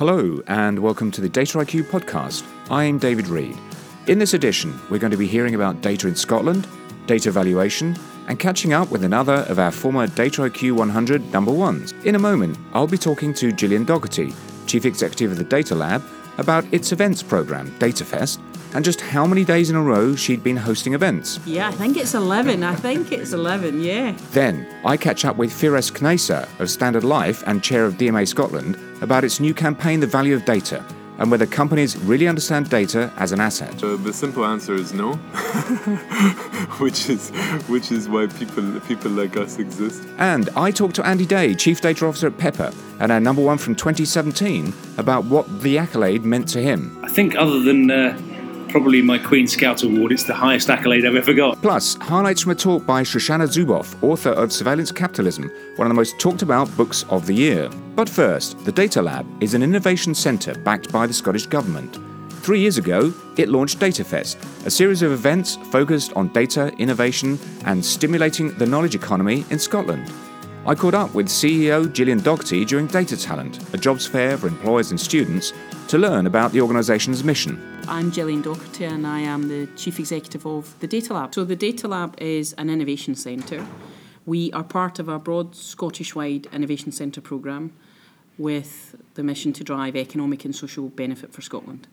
Hello, and welcome to the Data IQ podcast. I'm David Reed. In this edition, we're going to be hearing about data in Scotland, data valuation, and catching up with another of our former Data IQ 100 number ones. In a moment, I'll be talking to Gillian Docherty, Chief Executive of the Data Lab, about its events program, DataFest, and just how many days in a row she'd been hosting events. Yeah, I think it's 11. I think it's 11, yeah. Then, I catch up with Firas Khnaisser of Standard Life and chair of DMA Scotland about its new campaign, The Value of Data, and whether companies really understand data as an asset. Uh, the simple answer is no, which is which is why people people like us exist. And I talked to Andy Day, Chief Data Officer at Pepper, and our number one from 2017, about what the accolade meant to him. I think other than uh, probably my Queen Scout Award. It's the highest accolade I've ever got. Plus, highlights from a talk by Shoshana Zuboff, author of Surveillance Capitalism, one of the most talked about books of the year. But first, the Data Lab is an innovation centre backed by the Scottish Government. Three years ago, it launched DataFest, a series of events focused on data, innovation, and stimulating the knowledge economy in Scotland. I caught up with CEO Gillian Docherty during Data Talent, a jobs fair for employers and students, to learn about the organisation's mission. I'm Gillian Docherty and I am the Chief Executive of the Data Lab. So, the Data Lab is an innovation centre. We are part of a broad Scottish wide innovation centre programme with the mission to drive economic and social benefit for Scotland.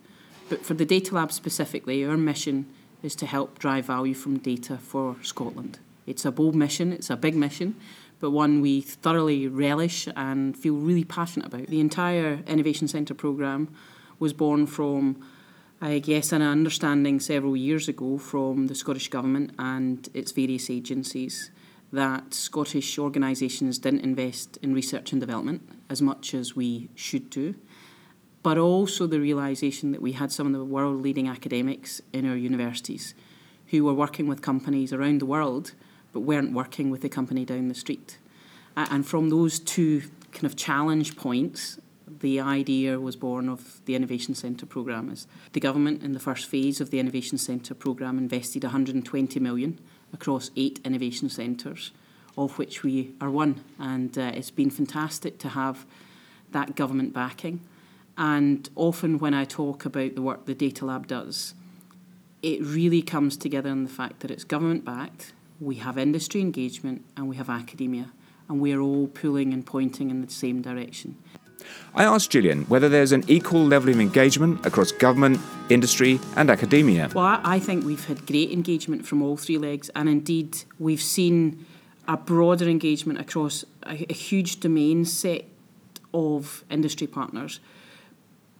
But for the Data Lab specifically, our mission is to help drive value from data for Scotland. It's a bold mission, it's a big mission, but one we thoroughly relish and feel really passionate about. The entire Innovation Centre programme was born from, I guess, an understanding several years ago from the Scottish Government and its various agencies that Scottish organisations didn't invest in research and development as much as we should do, but also the realisation that we had some of the world leading academics in our universities who were working with companies around the world but weren't working with the company down the street. And from those two kind of challenge points, the idea was born of the Innovation Centre programme. As the government, in the first phase of the Innovation Centre programme, invested 120 million across eight innovation centres, of which we are one. And uh, it's been fantastic to have that government backing. And often, when I talk about the work the Data Lab does, it really comes together in the fact that it's government backed, we have industry engagement and we have academia, and we're all pulling and pointing in the same direction. I asked Gillian whether there's an equal level of engagement across government, industry, and academia. Well, I think we've had great engagement from all three legs, and indeed, we've seen a broader engagement across a, a huge domain set of industry partners.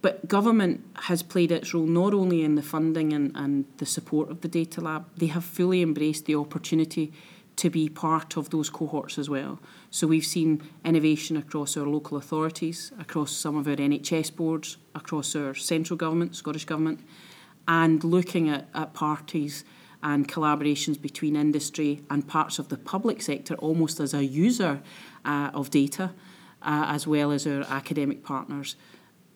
But government has played its role not only in the funding and, and the support of the data lab, they have fully embraced the opportunity to be part of those cohorts as well. So we've seen innovation across our local authorities, across some of our NHS boards, across our central government, Scottish Government, and looking at, at parties and collaborations between industry and parts of the public sector almost as a user uh, of data, uh, as well as our academic partners.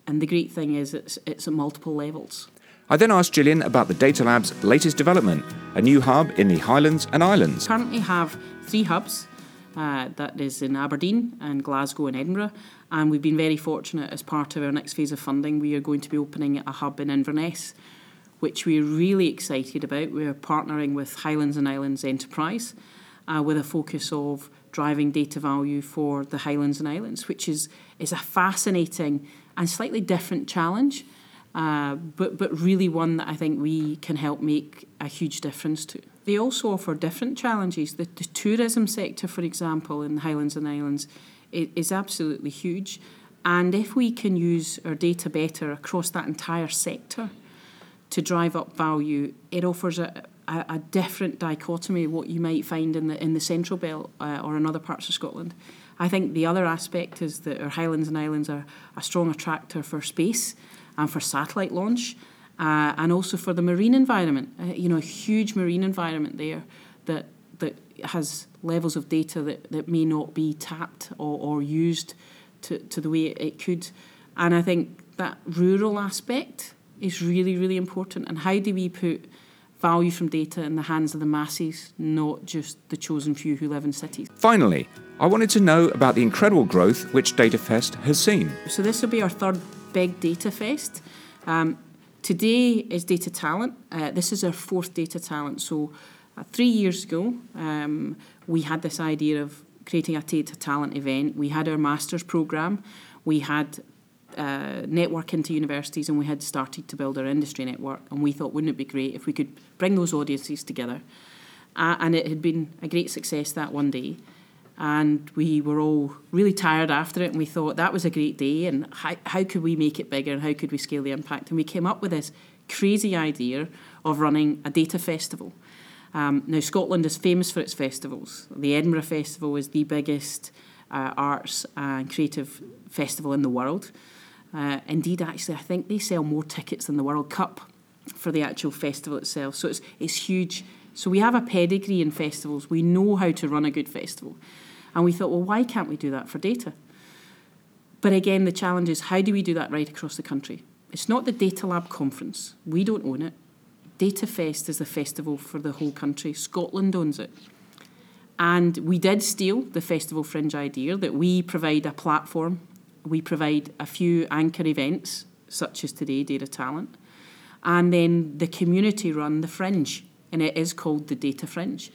And the great thing is it's, it's at multiple levels. I then asked Gillian about the Data Lab's latest development, a new hub in the Highlands and Islands. Currently have three hubs. Uh, that is in Aberdeen and Glasgow and Edinburgh. And we've been very fortunate as part of our next phase of funding, we are going to be opening a hub in Inverness, which we're really excited about. We're partnering with Highlands and Islands Enterprise uh, with a focus of driving data value for the Highlands and Islands, which is, is a fascinating and slightly different challenge, uh, but, but really one that I think we can help make a huge difference to. They also offer different challenges. The, the tourism sector, for example, in the Highlands and Islands, is, is absolutely huge. And if we can use our data better across that entire sector to drive up value, it offers a, a, a different dichotomy what you might find in the in the Central Belt uh, or in other parts of Scotland. I think the other aspect is that our Highlands and Islands are a strong attractor for space and for satellite launch, uh, and also for the marine environment. Uh, you know, a huge marine environment there that that has levels of data that, that may not be tapped or, or used to, to the way it could. And I think that rural aspect is really, really important. And how do we put value from data in the hands of the masses, not just the chosen few who live in cities? Finally, I wanted to know about the incredible growth which DataFest has seen. So this will be our third big data fest. Um, today is Data Talent. Uh, this is our fourth Data Talent. So, uh, three years ago, um, we had this idea of creating a Data Talent event. We had our master's program. We had uh, network into universities and we had started to build our industry network and we thought wouldn't it be great if we could bring those audiences together uh, and it had been a great success that one day and we were all really tired after it and we thought that was a great day and how, how could we make it bigger and how could we scale the impact and we came up with this crazy idea of running a data festival um, now scotland is famous for its festivals the edinburgh festival is the biggest uh, arts and creative festival in the world uh, indeed, actually, I think they sell more tickets than the World Cup for the actual festival itself. So it's, it's huge. So we have a pedigree in festivals. We know how to run a good festival. And we thought, well, why can't we do that for data? But again, the challenge is how do we do that right across the country? It's not the Data Lab conference. We don't own it. Data Fest is the festival for the whole country. Scotland owns it. And we did steal the Festival Fringe idea that we provide a platform we provide a few anchor events, such as today, Data Talent, and then the community run the Fringe, and it is called the Data Fringe.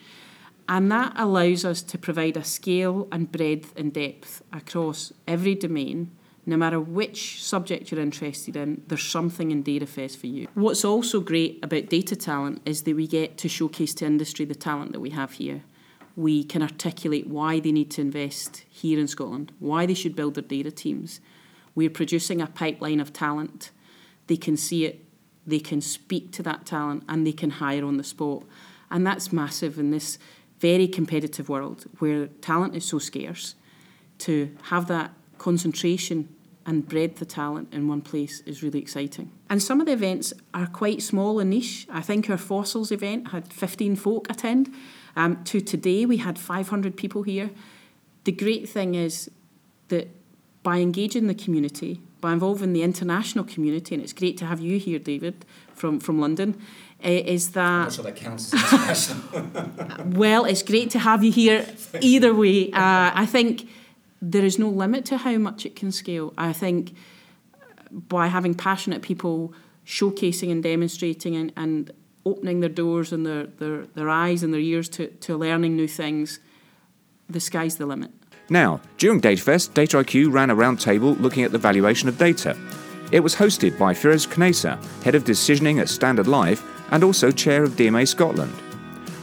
And that allows us to provide a scale and breadth and depth across every domain. No matter which subject you're interested in, there's something in DataFest for you. What's also great about data talent is that we get to showcase to industry the talent that we have here we can articulate why they need to invest here in Scotland, why they should build their data teams. We're producing a pipeline of talent. They can see it, they can speak to that talent, and they can hire on the spot. And that's massive in this very competitive world where talent is so scarce. To have that concentration and breadth of talent in one place is really exciting. And some of the events are quite small and niche. I think our fossils event had 15 folk attend. Um, to today, we had 500 people here. The great thing is that by engaging the community, by involving the international community, and it's great to have you here, David, from, from London, uh, is that. I'm not sure that counts as international. well, it's great to have you here either way. Uh, I think there is no limit to how much it can scale. I think by having passionate people showcasing and demonstrating and, and opening their doors and their, their, their eyes and their ears to, to learning new things, the sky's the limit. Now, during DataFest, DataIQ ran a roundtable looking at the valuation of data. It was hosted by Firas Khnaisser, Head of Decisioning at Standard Life and also Chair of DMA Scotland.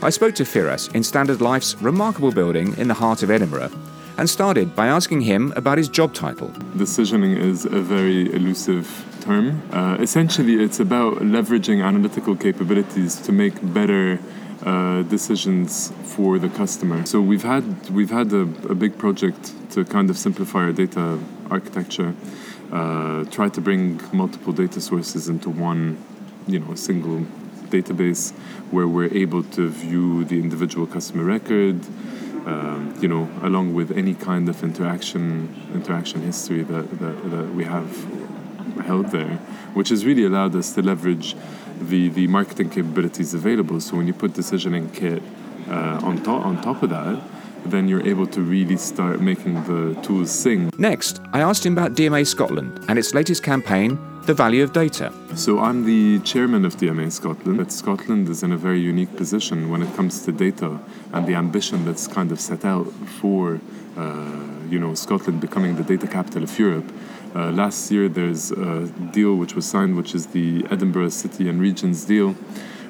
I spoke to Firas in Standard Life's remarkable building in the heart of Edinburgh and started by asking him about his job title. Decisioning is a very elusive term. Uh, essentially, it's about leveraging analytical capabilities to make better uh, decisions for the customer. So we've had we've had a, a, big project to kind of simplify our data architecture, uh, try to bring multiple data sources into one, you know, single database where we're able to view the individual customer record, um, you know, along with any kind of interaction interaction history that, that, that we have held there, which has really allowed us to leverage the, the marketing capabilities available. So when you put decisioning kit uh, on top on top of that, then you're able to really start making the tools sing. Next, I asked him about DMA Scotland and its latest campaign, The Value of Data. So I'm the chairman of DMA Scotland. But Scotland is in a very unique position when it comes to data and the ambition that's kind of set out for uh, you know Scotland becoming the data capital of Europe. Uh, last year, there's a deal which was signed, which is the Edinburgh City and Regions deal,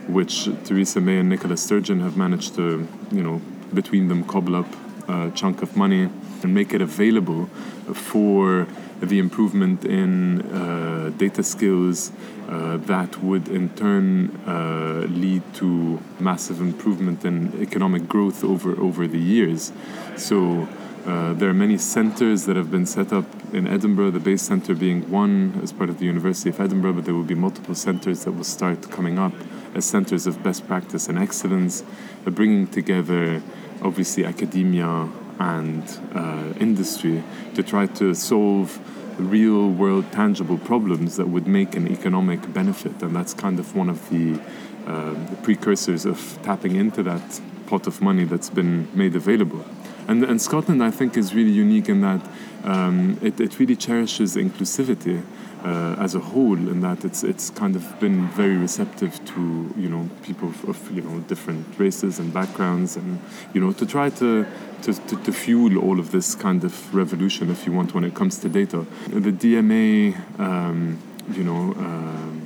which Theresa May and Nicola Sturgeon have managed to, you know, between them cobble up a chunk of money and make it available for the improvement in uh, data skills uh, that would in turn uh, lead to massive improvement in economic growth over over the years. So uh, there are many centres that have been set up in Edinburgh, the Bayes centre being one as part of the University of Edinburgh, but there will be multiple centres that will start coming up as centres of best practice and excellence, uh, bringing together obviously academia and uh, industry to try to solve real world tangible problems that would make an economic benefit. And that's kind of one of the, uh, the precursors of tapping into that pot of money that's been made available. And, and Scotland, I think, is really unique in that um, it, it really cherishes inclusivity. uh, as a whole, in that it's it's kind of been very receptive to you know people of, you know different races and backgrounds, and you know to try to to, to, to, fuel all of this kind of revolution, if you want, when it comes to data. The DMA, um, you know, uh,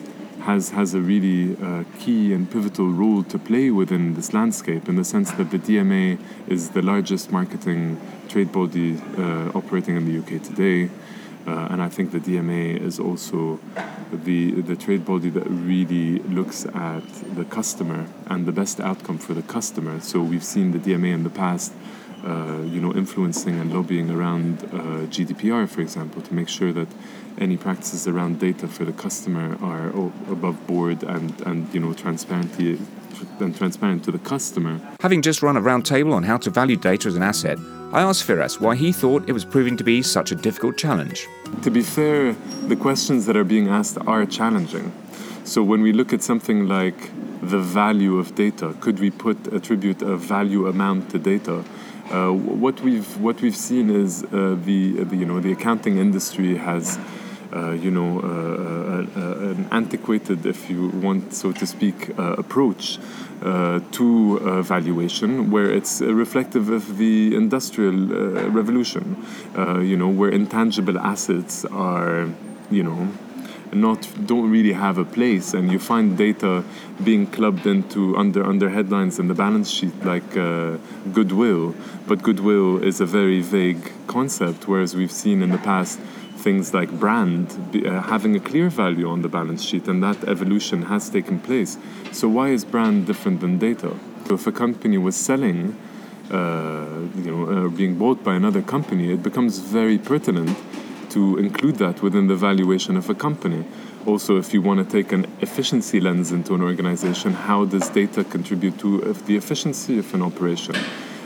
has has a really uh, key and pivotal role to play within this landscape, in the sense that the DMA is the largest marketing trade body uh, operating in the UK today. Uh, and I think the DMA is also the the trade body that really looks at the customer and the best outcome for the customer. So we've seen the DMA in the past uh, you know, influencing and lobbying around uh, GDPR, for example, to make sure that any practices around data for the customer are above board and, and you know, transparency and transparent to the customer. Having just run a roundtable on how to value data as an asset, I asked Firas why he thought it was proving to be such a difficult challenge. To be fair, the questions that are being asked are challenging. So when we look at something like the value of data, could we put attribute a value amount to data? Uh, what we've what we've seen is uh, the, the, you know the accounting industry has uh, you know uh, uh, an antiquated, if you want so to speak, approach to valuation, where it's reflective of the industrial revolution. you know where intangible assets are you know not don't really have a place, and you find data being clubbed into under under headlines in the balance sheet like uh, goodwill, but goodwill is a very vague concept. Whereas we've seen in the past things like brand uh, having a clear value on the balance sheet, and that evolution has taken place. So why is brand different than data? So if a company was selling. Uh, you know, uh, being bought by another company, it becomes very pertinent to include that within the valuation of a company. Also, if you want to take an efficiency lens into an organization, how does data contribute to the efficiency of an operation?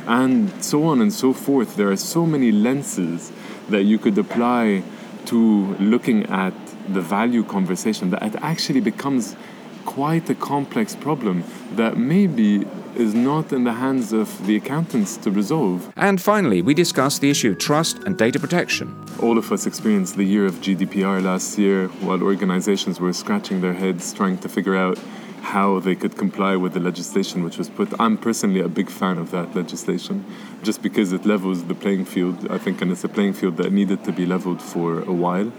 And so on and so forth. There are so many lenses that you could apply to looking at the value conversation that it actually becomes quite a complex problem that maybe is not in the hands of the accountants to resolve. And finally, we discussed the issue of trust and data protection. All of us experienced the year of GDPR last year while organizations were scratching their heads trying to figure out how they could comply with the legislation which was put. I'm personally a big fan of that legislation just because it levels the playing field, I think, and it's a playing field that needed to be leveled for a while.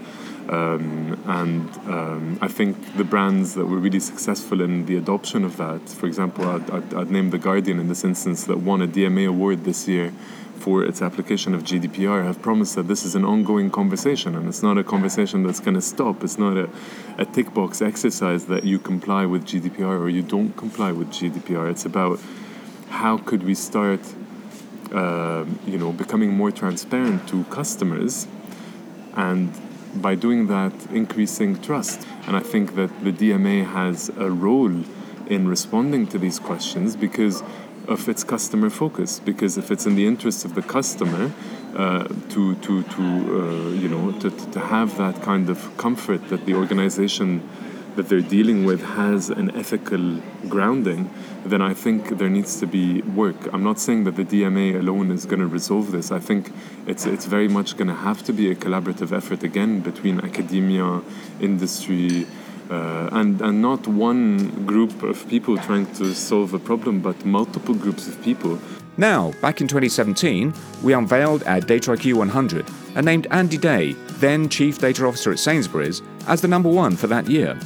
Um, and um, I think the brands that were really successful in the adoption of that, for example, I'd, I'd, I'd, name The Guardian in this instance, that won a DMA award this year for its application of GDPR, have promised that this is an ongoing conversation and it's not a conversation that's going to stop. It's not a, a tick box exercise that you comply with GDPR or you don't comply with GDPR. It's about how could we start, uh, you know, becoming more transparent to customers and by doing that, increasing trust. And I think that the DMA has a role in responding to these questions because of its customer focus. Because if it's in the interest of the customer uh, to to to uh, you know to, to have that kind of comfort that the organization that they're dealing with has an ethical grounding, then I think there needs to be work. I'm not saying that the DMA alone is going to resolve this. I think it's it's very much going to have to be a collaborative effort again between academia, industry. Uh, and, and not one group of people trying to solve a problem, but multiple groups of people. Now, back in 2017, we unveiled our Data IQ 100 and named Andy Day, then Chief Data Officer at Sainsbury's, as the number one for that year.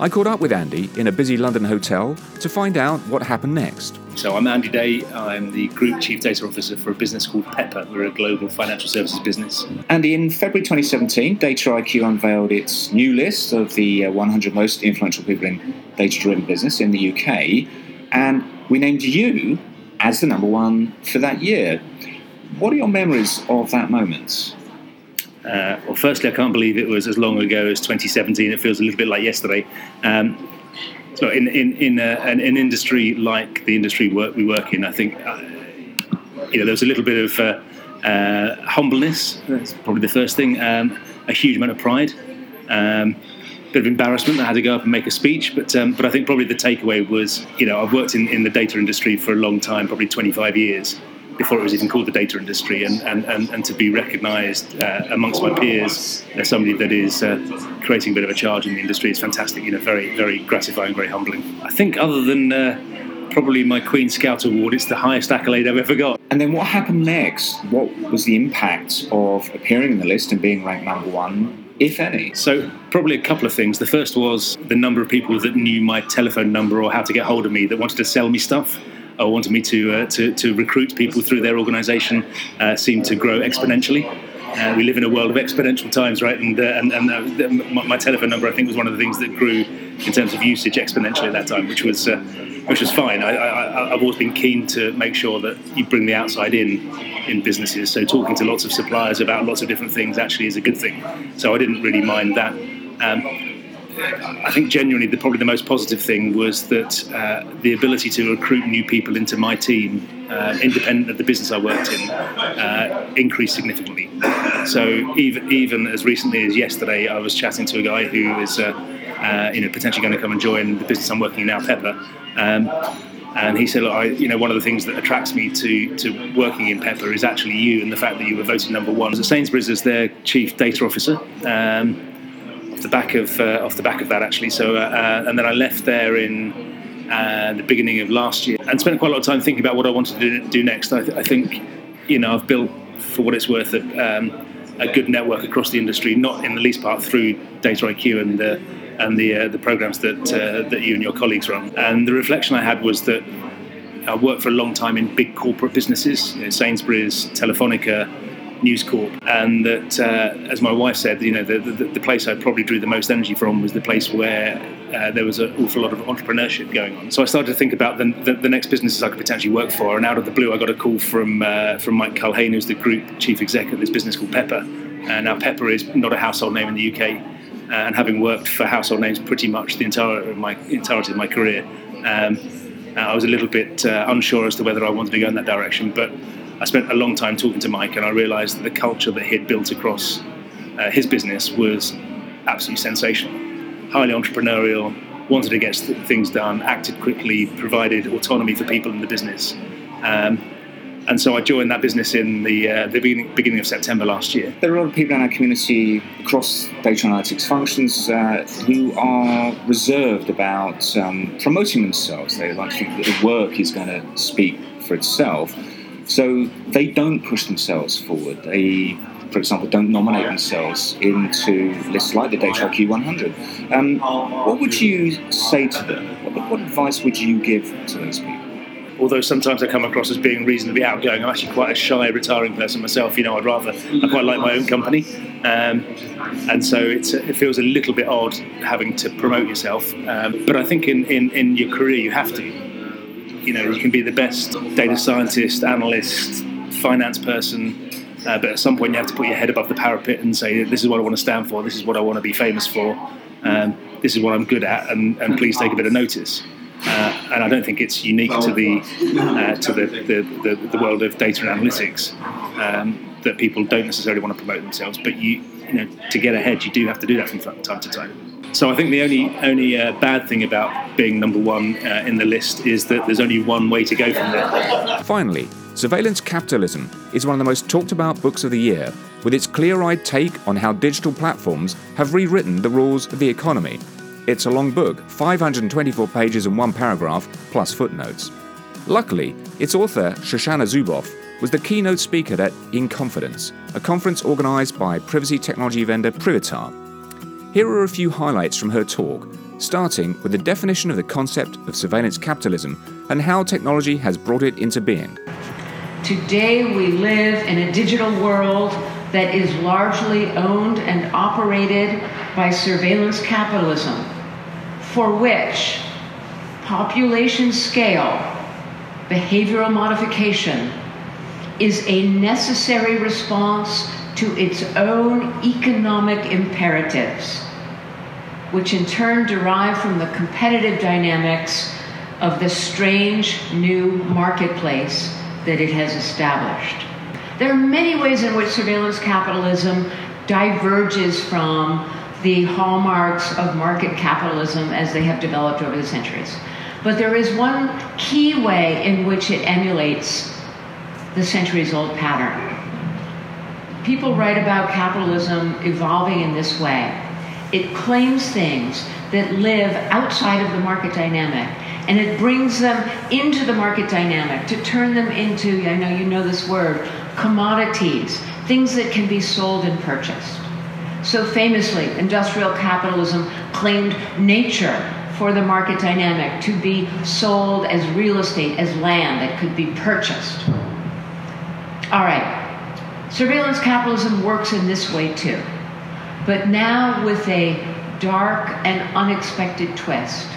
I caught up with Andy in a busy London hotel to find out what happened next. So I'm Andy Day. I'm the Group Chief Data Officer for a business called Pepper. We're a global financial services business. Andy, in February 2017, Data IQ unveiled its new list of the uh, 100 most influential people in data-driven business in the UK, and we named you as the number one for that year. What are your memories of that moment? Uh, well, firstly, I can't believe it was as long ago as 2017. It feels a little bit like yesterday. Um, so, in in in uh, an, an, industry like the industry work we work in, I think uh, you know there was a little bit of uh, uh, humbleness. That's probably the first thing. Um, a huge amount of pride. Um, bit of embarrassment. I had to go up and make a speech, but um, but I think probably the takeaway was, you know, I've worked in, in the data industry for a long time, probably 25 years, before it was even called the data industry, and, and, and, and to be recognised uh, amongst my peers as somebody that is uh, creating a bit of a charge in the industry is fantastic. You know, very very gratifying, very humbling. I think other than uh, probably my Queen Scout Award, it's the highest accolade I've ever got. And then what happened next? What was the impact of appearing in the list and being ranked number one? If any. So, probably a couple of things. The first was the number of people that knew my telephone number or how to get hold of me that wanted to sell me stuff or wanted me to, uh, to, to recruit people through their organisation uh, seemed to grow exponentially. Uh, we live in a world of exponential times, right? And, uh, and, and uh, my, my, telephone number, I think, was one of the things that grew in terms of usage exponentially at that time, which was uh, which was fine. I, I've always been keen to make sure that you bring the outside in in businesses. So talking to lots of suppliers about lots of different things actually is a good thing. So I didn't really mind that. Um, I think genuinely, the, probably the most positive thing was that uh, the ability to recruit new people into my team, uh, independent of the business I worked in, uh, increased significantly. So even even as recently as yesterday, I was chatting to a guy who is, uh, uh, you know, potentially going to come and join the business I'm working in now, Pepper. Um, and he said, Look, I, you know, one of the things that attracts me to, to working in Pepper is actually you and the fact that you were voted number one. As Sainsbury's as their chief data officer. Um, the back of uh, off the back of that actually. So uh, uh and then I left there in uh, the beginning of last year and spent quite a lot of time thinking about what I wanted to do, next. I, th- I, think you know I've built for what it's worth a, um, a, good network across the industry, not in the least part through Data IQ and the and the uh, the programs that that you and your colleagues run. And the reflection I had was that I worked for a long time in big corporate businesses, you know, Sainsbury's, Telefonica News Corp, and that, uh, as my wife said, you know, the, the, the, place I probably drew the most energy from was the place where uh, there was an awful lot of entrepreneurship going on. So I started to think about the, the, the, next businesses I could potentially work for, and out of the blue, I got a call from uh, from Mike Culhane, who's the group chief exec of this business called Pepper. And now Pepper is not a household name in the UK, uh, and having worked for household names pretty much the entire my entirety of my career. Um, I was a little bit uh, unsure as to whether I wanted to go in that direction, but I spent a long time talking to Mike, and I realised that the culture that he'd built across uh, his business was absolutely sensational. Highly entrepreneurial, wanted to get things done, acted quickly, provided autonomy for people in the business. Um, and so I joined that business in the, uh, the beginning, beginning, of September last year. There are a lot of people in our community across data analytics functions uh, who are reserved about um, promoting themselves. They like to think that the work is going to speak for itself. So they don't push themselves forward. They, for example, don't nominate themselves into lists like the IQ 100. Um, what would you say to them? What, what advice would you give to those people? although sometimes I come across as being reasonably outgoing, I'm actually quite a shy, retiring person myself. You know, I'd rather, I quite like my own company. Um, and so it feels a little bit odd having to promote yourself. Um, but I think in, in, in your career, you have to you know you can be the best data scientist, analyst, finance person, uh, but at some point you have to put your head above the parapet and say, this is what I want to stand for, this is what I want to be famous for, um, this is what I'm good at, and, and please take a bit of notice. Uh, and I don't think it's unique to the uh, to the, the, the, the, world of data and analytics um, that people don't necessarily want to promote themselves. But you, you know, to get ahead, you do have to do that from time to time. So I think the only only uh, bad thing about being number one uh, in the list is that there's only one way to go from there. Finally, Surveillance Capitalism is one of the most talked about books of the year, with its clear eyed take on how digital platforms have rewritten the rules of the economy. It's a long book, 524 pages and one paragraph, plus footnotes. Luckily, its author, Shoshana Zuboff, was the keynote speaker at In Confidence, a conference organised by privacy technology vendor Privitar here are a few highlights from her talk, starting with the definition of the concept of surveillance capitalism and how technology has brought it into being. Today, we live in a digital world that is largely owned and operated by surveillance capitalism, for which population scale, behavioral modification, is a necessary response to its own economic imperatives, which in turn derive from the competitive dynamics of the strange new marketplace that it has established. There are many ways in which surveillance capitalism diverges from the hallmarks of market capitalism as they have developed over the centuries. But there is one key way in which it emulates the centuries old pattern. People write about capitalism evolving in this way. It claims things that live outside of the market dynamic and it brings them into the market dynamic to turn them into, I know you know this word, commodities, things that can be sold and purchased. So famously, industrial capitalism claimed nature for the market dynamic to be sold as real estate, as land that could be purchased. All right, surveillance capitalism works in this way too, but now with a dark and unexpected twist.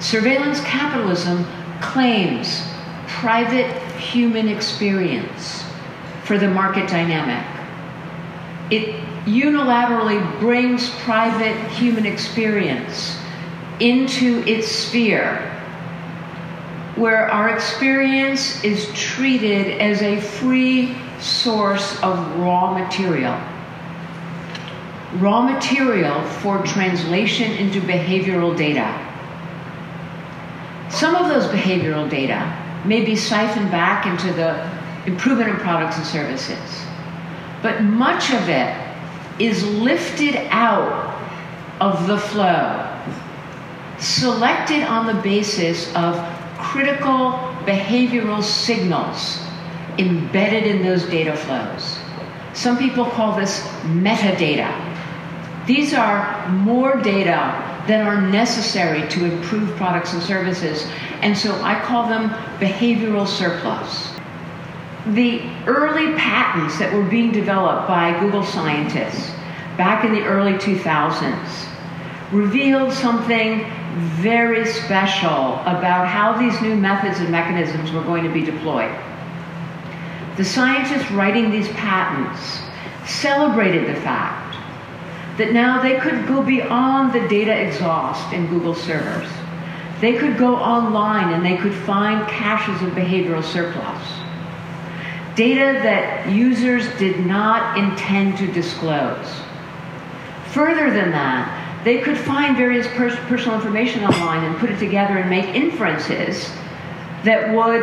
Surveillance capitalism claims private human experience for the market dynamic. It unilaterally brings private human experience into its sphere, where our experience is treated as a free source of raw material. Raw material for translation into behavioral data. Some of those behavioral data may be siphoned back into the improvement in products and services, but much of it is lifted out of the flow, selected on the basis of critical behavioral signals embedded in those data flows. Some people call this metadata. These are more data that are necessary to improve products and services. And so I call them behavioral surplus. The early patents that were being developed by Google scientists back in the early 2000s revealed something very special about how these new methods and mechanisms were going to be deployed. The scientists writing these patents celebrated the fact that now they could go beyond the data exhaust in Google servers. They could go online and they could find caches of behavioral surplus. Data that users did not intend to disclose. Further than that, they could find various pers- personal information online and put it together and make inferences that would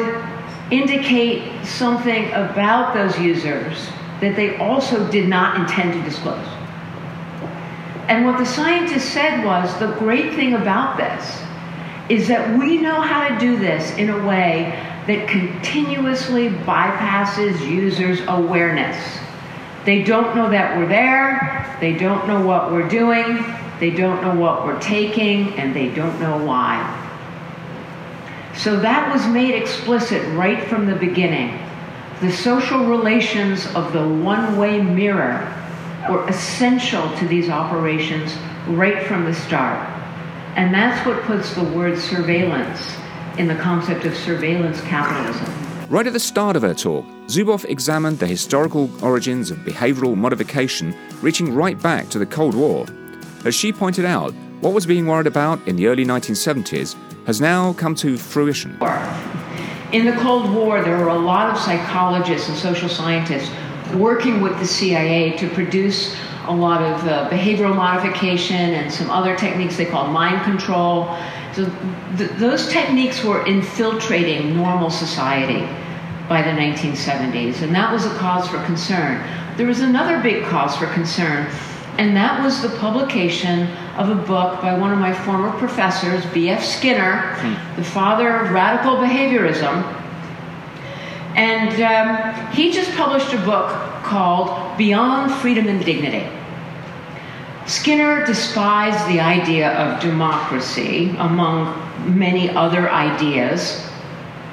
indicate something about those users that they also did not intend to disclose. And what the scientists said was the great thing about this is that we know how to do this in a way that continuously bypasses users' awareness. They don't know that we're there, they don't know what we're doing, they don't know what we're taking, and they don't know why. So that was made explicit right from the beginning. The social relations of the one way mirror were essential to these operations right from the start. And that's what puts the word surveillance in the concept of surveillance capitalism. Right at the start of her talk, Zuboff examined the historical origins of behavioral modification reaching right back to the Cold War. As she pointed out, what was being worried about in the early 1970s has now come to fruition. In the Cold War, there were a lot of psychologists and social scientists working with the CIA to produce a lot of uh, behavioral modification and some other techniques they call mind control. So th- those techniques were infiltrating normal society by the 1970s, and that was a cause for concern. There was another big cause for concern, and that was the publication of a book by one of my former professors, B.F. Skinner, hmm. the father of radical behaviorism and um, he just published a book called Beyond Freedom and Dignity. Skinner despised the idea of democracy among many other ideas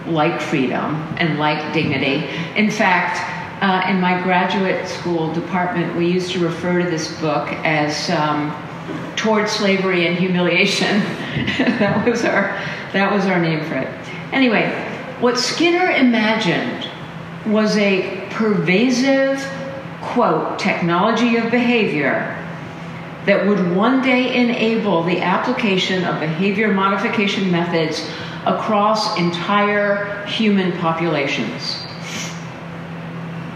like freedom and like dignity. In fact, uh, in my graduate school department, we used to refer to this book as um, Toward Slavery and Humiliation. that, was our, that was our name for it. Anyway, what Skinner imagined was a pervasive, quote, technology of behavior that would one day enable the application of behavior modification methods across entire human populations.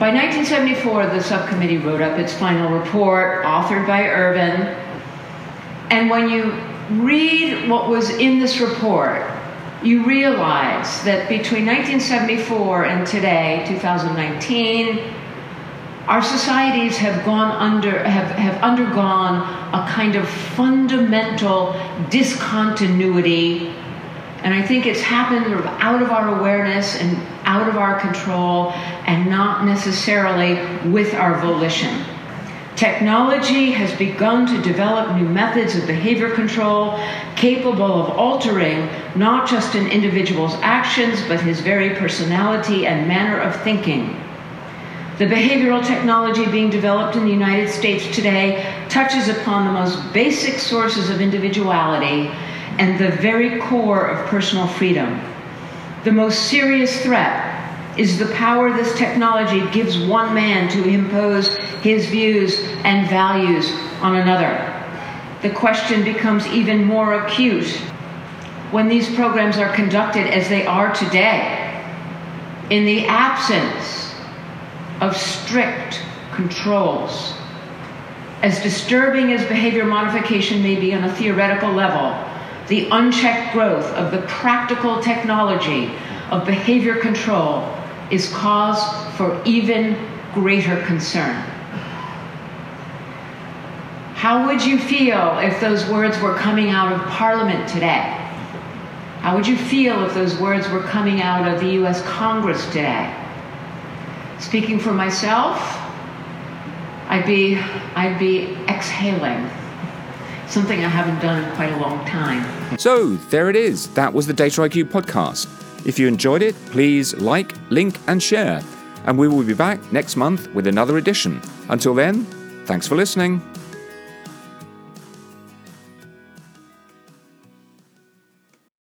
By 1974, the subcommittee wrote up its final report, authored by Ervin. And when you read what was in this report, you realize that between 1974 and today, 2019, our societies have gone under have, have undergone a kind of fundamental discontinuity and i think it's happened out of our awareness and out of our control and not necessarily with our volition Technology has begun to develop new methods of behavior control capable of altering not just an individual's actions, but his very personality and manner of thinking. The behavioral technology being developed in the United States today touches upon the most basic sources of individuality and the very core of personal freedom. The most serious threat is the power this technology gives one man to impose his views and values on another. The question becomes even more acute when these programs are conducted as they are today, in the absence of strict controls. As disturbing as behavior modification may be on a theoretical level, the unchecked growth of the practical technology of behavior control is cause for even greater concern. How would you feel if those words were coming out of Parliament today? How would you feel if those words were coming out of the US Congress today? Speaking for myself, I'd be, I'd be exhaling. Something I haven't done in quite a long time. So, there it is. That was the Data IQ podcast. If you enjoyed it, please like, link, and share. And we will be back next month with another edition. Until then, thanks for listening.